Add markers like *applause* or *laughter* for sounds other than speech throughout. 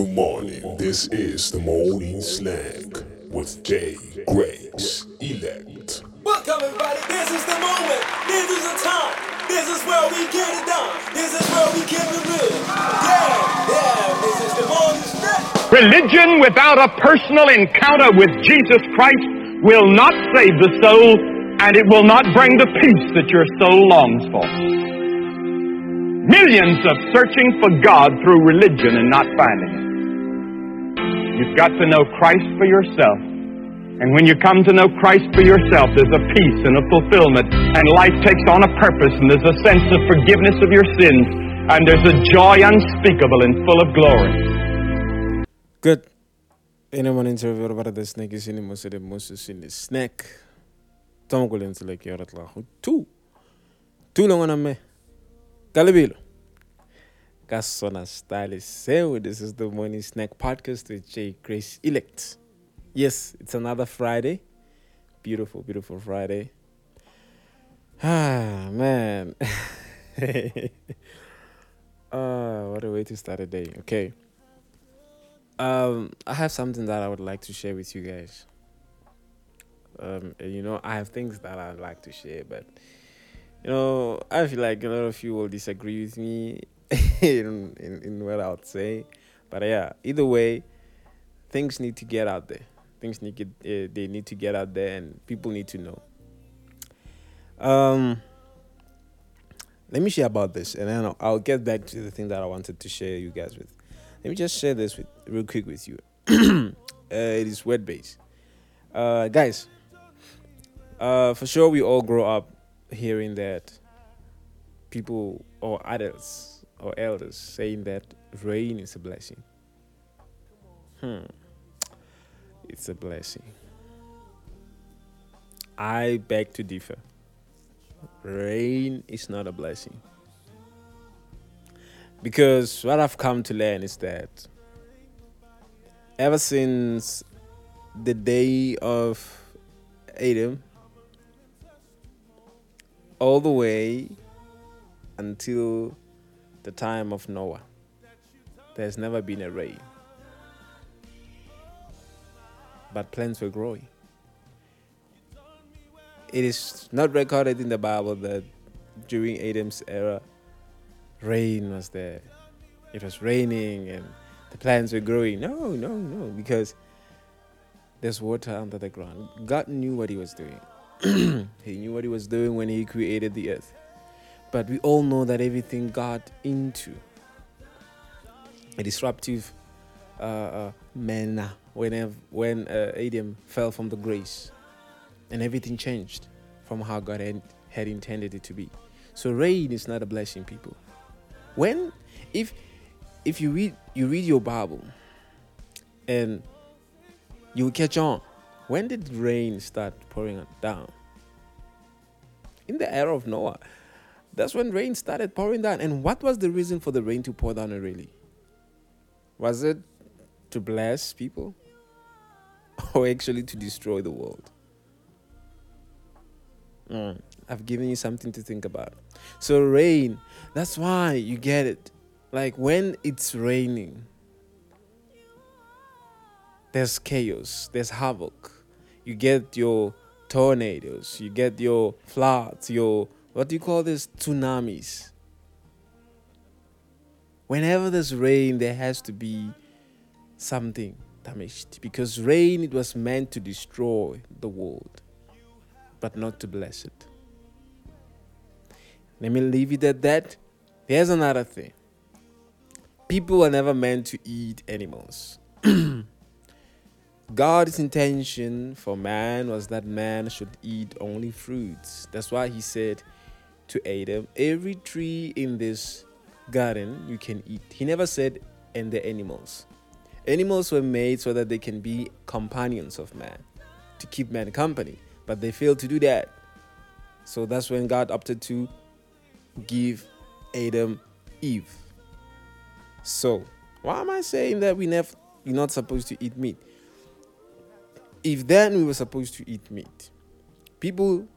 Good morning. This is the morning slang with Jay Grace Elect. Welcome everybody, this is the moment, this is the time, this is where we get it done, this is where we keep it real. Yeah, yeah, this is the morning slang. Religion without a personal encounter with Jesus Christ will not save the soul, and it will not bring the peace that your soul longs for. Millions of searching for God through religion and not finding it. You've got to know Christ for yourself. And when you come to know Christ for yourself, there's a peace and a fulfillment, and life takes on a purpose, and there's a sense of forgiveness of your sins, and there's a joy unspeakable and full of glory. Good. Ene man interview about the snake is in most of the most in the snack. Tom Collins like you're at lago. Two. Two long on me. Galibilo. Gasona style is seu. This is the morning snack podcast with J Grace Elect. Yes, it's another Friday. Beautiful, beautiful Friday. Ah man. uh, *laughs* what a way to start a day. Okay. Um, I have something that I would like to share with you guys. Um, and, you know, I have things that I'd like to share, but you know, I feel like a lot of you will disagree with me *laughs* in, in in what I would say. But yeah, either way, things need to get out there. Things need to, uh, they need to get out there, and people need to know. Um, let me share about this, and then I'll, I'll get back to the thing that I wanted to share you guys with. Let me just share this with real quick with you. *clears throat* uh, it is word based, uh, guys. Uh, for sure, we all grow up hearing that people or adults or elders saying that rain is a blessing. Hmm, it's a blessing. I beg to differ. Rain is not a blessing. Because what I've come to learn is that ever since the day of Adam, all the way until the time of Noah, there's never been a rain. But plants were growing. It is not recorded in the Bible that during Adam's era, rain was there. It was raining and the plants were growing. No, no, no, because there's water under the ground. God knew what He was doing. *clears throat* he knew what He was doing when He created the earth. But we all know that everything got into a disruptive uh, uh, manner whenever, when uh, Adam fell from the grace and everything changed from how God had, had intended it to be. So rain is not a blessing, people. When if if you read you read your bible and you will catch on when did rain start pouring down? In the era of noah that's when rain started pouring down and what was the reason for the rain to pour down really was it to bless people *laughs* or actually to destroy the world Mm, I've given you something to think about. So, rain, that's why you get it. Like when it's raining, there's chaos, there's havoc. You get your tornadoes, you get your floods, your what do you call this? Tsunamis. Whenever there's rain, there has to be something damaged because rain it was meant to destroy the world but not to bless it. Let me leave it at that. Here's another thing people were never meant to eat animals. *clears throat* God's intention for man was that man should eat only fruits. That's why he said to Adam, Every tree in this garden you can eat. He never said, and the animals. Animals were made so that they can be companions of man, to keep man company but they failed to do that. So that's when God opted to give Adam Eve. So, why am I saying that we never we're not supposed to eat meat? If then we were supposed to eat meat, people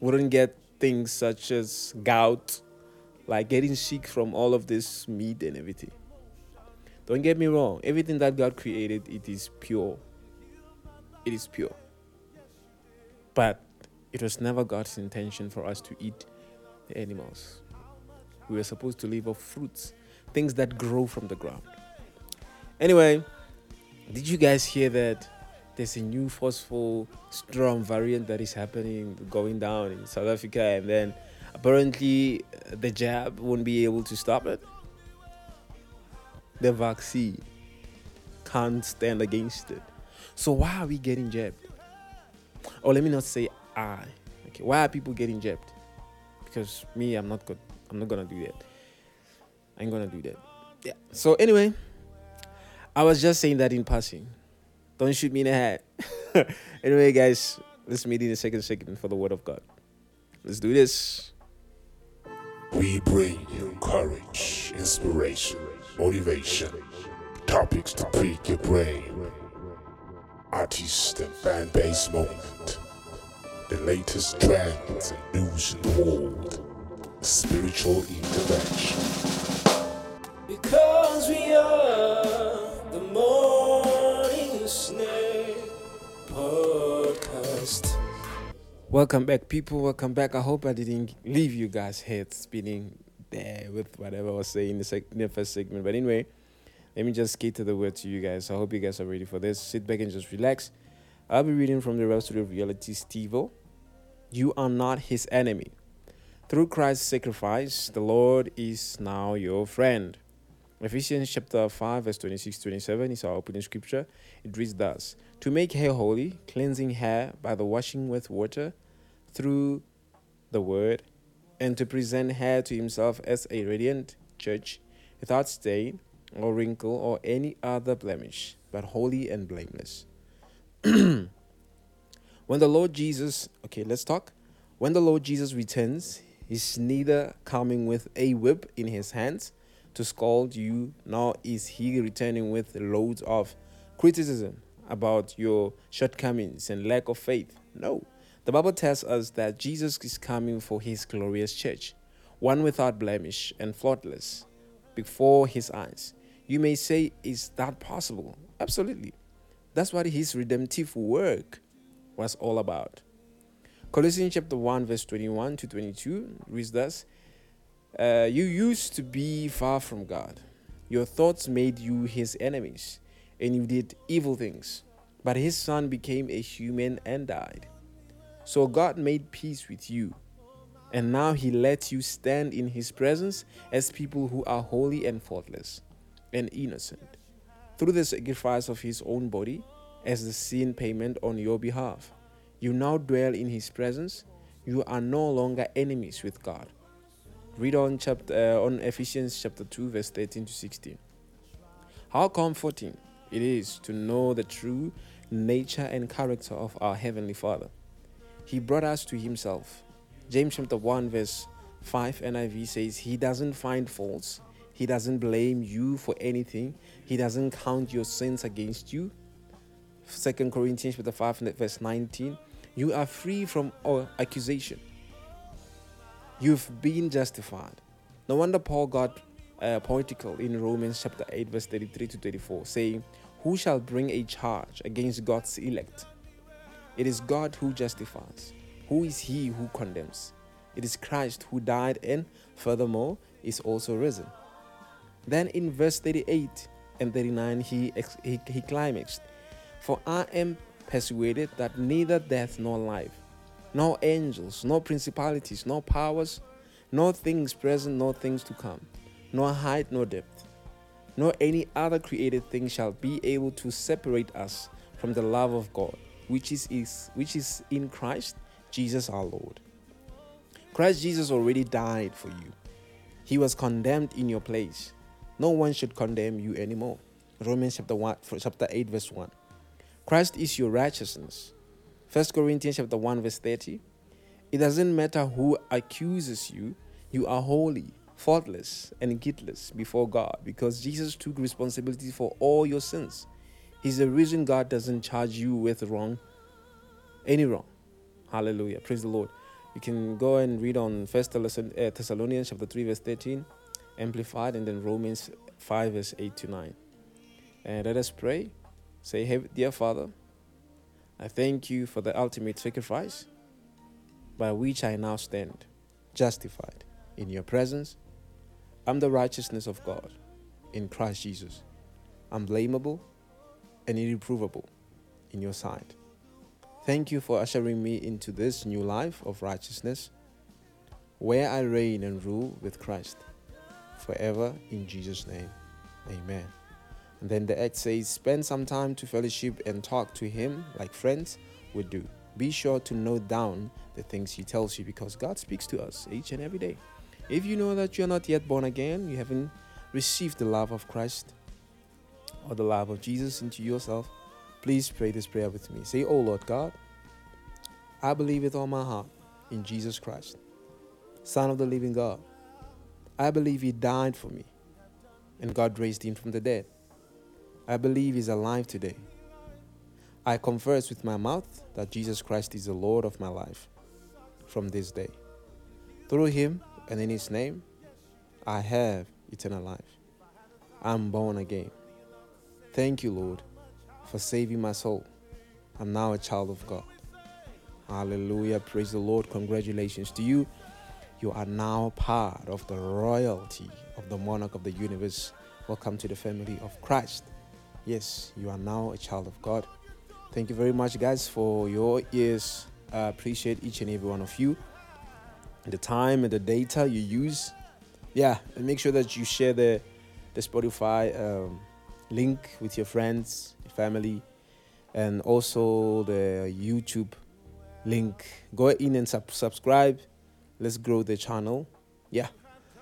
wouldn't get things such as gout, like getting sick from all of this meat and everything. Don't get me wrong. Everything that God created, it is pure. It is pure. But it was never God's intention for us to eat the animals. We were supposed to live off fruits, things that grow from the ground. Anyway, did you guys hear that there's a new forceful strong variant that is happening, going down in South Africa, and then apparently uh, the jab won't be able to stop it? The vaccine can't stand against it. So why are we getting jabbed? Or let me not say I. Okay, why are people getting jabbed? Because me, I'm not good. I'm not gonna do that. I ain't gonna do that. Yeah. So anyway, I was just saying that in passing. Don't shoot me in the head. *laughs* anyway, guys, let's meet in a second second for the word of God. Let's do this. We bring you courage, inspiration, motivation, topics to pique your brain, artist and fan base moment, the latest trends and news in the world, spiritual intervention. Because we are the morning Welcome back, people. Welcome back. I hope I didn't leave you guys' heads spinning there with whatever I was saying in the, sec- in the first segment. But anyway, let me just to the word to you guys. I hope you guys are ready for this. Sit back and just relax. I'll be reading from the Rhapsody of Reality, Stevo. You are not his enemy. Through Christ's sacrifice, the Lord is now your friend. Ephesians chapter 5, verse 26 27 is our opening scripture. It reads thus To make hair holy, cleansing hair by the washing with water through the word, and to present her to himself as a radiant church, without stain or wrinkle or any other blemish, but holy and blameless. *clears throat* when the Lord Jesus, okay, let's talk. When the Lord Jesus returns, he's neither coming with a whip in his hands to scold you, nor is he returning with loads of criticism about your shortcomings and lack of faith. No. The Bible tells us that Jesus is coming for his glorious church, one without blemish and faultless, before his eyes. You may say, Is that possible? Absolutely. That's what his redemptive work was all about. Colossians chapter 1, verse 21 to 22 reads thus uh, You used to be far from God. Your thoughts made you his enemies, and you did evil things. But his son became a human and died. So God made peace with you. And now he lets you stand in his presence as people who are holy and faultless and innocent through the sacrifice of his own body as the sin payment on your behalf. You now dwell in his presence. You are no longer enemies with God. Read on chapter uh, on Ephesians chapter 2 verse 13 to 16. How comforting it is to know the true nature and character of our heavenly Father. He brought us to himself. James chapter 1 verse 5 NIV says he doesn't find faults. He doesn't blame you for anything. He doesn't count your sins against you. Second Corinthians chapter 5 verse 19 you are free from all accusation. You've been justified. No wonder Paul got uh, poetical in Romans chapter 8, verse 33 to 34, saying, Who shall bring a charge against God's elect? It is God who justifies. Who is he who condemns? It is Christ who died and, furthermore, is also risen. Then in verse 38 and 39, he, he, he climaxed, For I am persuaded that neither death nor life, nor angels, nor principalities, nor powers, nor things present, nor things to come, nor height, nor depth, nor any other created thing shall be able to separate us from the love of God, which is, is which is in Christ Jesus our Lord. Christ Jesus already died for you. He was condemned in your place. No one should condemn you anymore. Romans chapter 1 chapter 8 verse 1. Christ is your righteousness. 1 Corinthians chapter 1 verse 30. It doesn't matter who accuses you, you are holy, faultless, and guiltless before God because Jesus took responsibility for all your sins. He's the reason God doesn't charge you with wrong, any wrong. Hallelujah. Praise the Lord. You can go and read on First uh, Thessalonians chapter 3 verse 13, amplified, and then Romans 5 verse 8 to 9. And let us pray. Say, hey, Dear Father, I thank you for the ultimate sacrifice by which I now stand, justified in your presence. I'm the righteousness of God in Christ Jesus. I'm blamable and irreprovable in your sight. Thank you for ushering me into this new life of righteousness where I reign and rule with Christ forever in Jesus' name. Amen. And then the act says, spend some time to fellowship and talk to Him like friends would do. Be sure to note down the things He tells you because God speaks to us each and every day. If you know that you're not yet born again, you haven't received the love of Christ or the love of Jesus into yourself, please pray this prayer with me. Say, Oh Lord God, I believe with all my heart in Jesus Christ, Son of the living God. I believe He died for me and God raised Him from the dead. I believe He's alive today. I confess with my mouth that Jesus Christ is the Lord of my life from this day. Through Him and in His name, I have eternal life. I'm born again. Thank you, Lord, for saving my soul. I'm now a child of God. Hallelujah. Praise the Lord. Congratulations to you. You are now part of the royalty of the monarch of the universe. Welcome to the family of Christ. Yes, you are now a child of God. Thank you very much, guys, for your ears. I appreciate each and every one of you. The time and the data you use. Yeah, and make sure that you share the, the Spotify um, link with your friends, family, and also the YouTube link. Go in and sub- subscribe. Let's grow the channel. Yeah.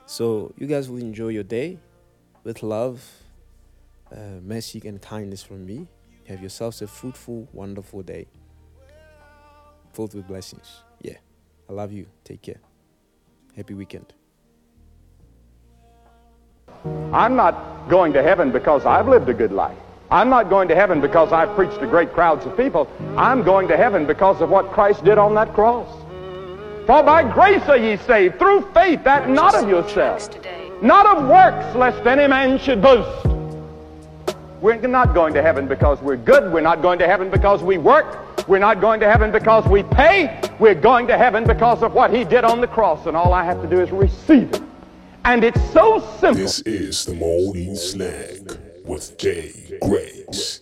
So you guys will enjoy your day with love, uh, mercy, and kindness from me. Have yourselves a fruitful, wonderful day filled with blessings. Yeah. I love you. Take care. Happy weekend. I'm not going to heaven because I've lived a good life. I'm not going to heaven because I've preached to great crowds of people. I'm going to heaven because of what Christ did on that cross. For by grace are ye saved, through faith, that not of yourselves, not of works, lest any man should boast. We're not going to heaven because we're good. We're not going to heaven because we work. We're not going to heaven because we pay. We're going to heaven because of what he did on the cross, and all I have to do is receive it. And it's so simple. This is the Morning Slang with Jay Grace.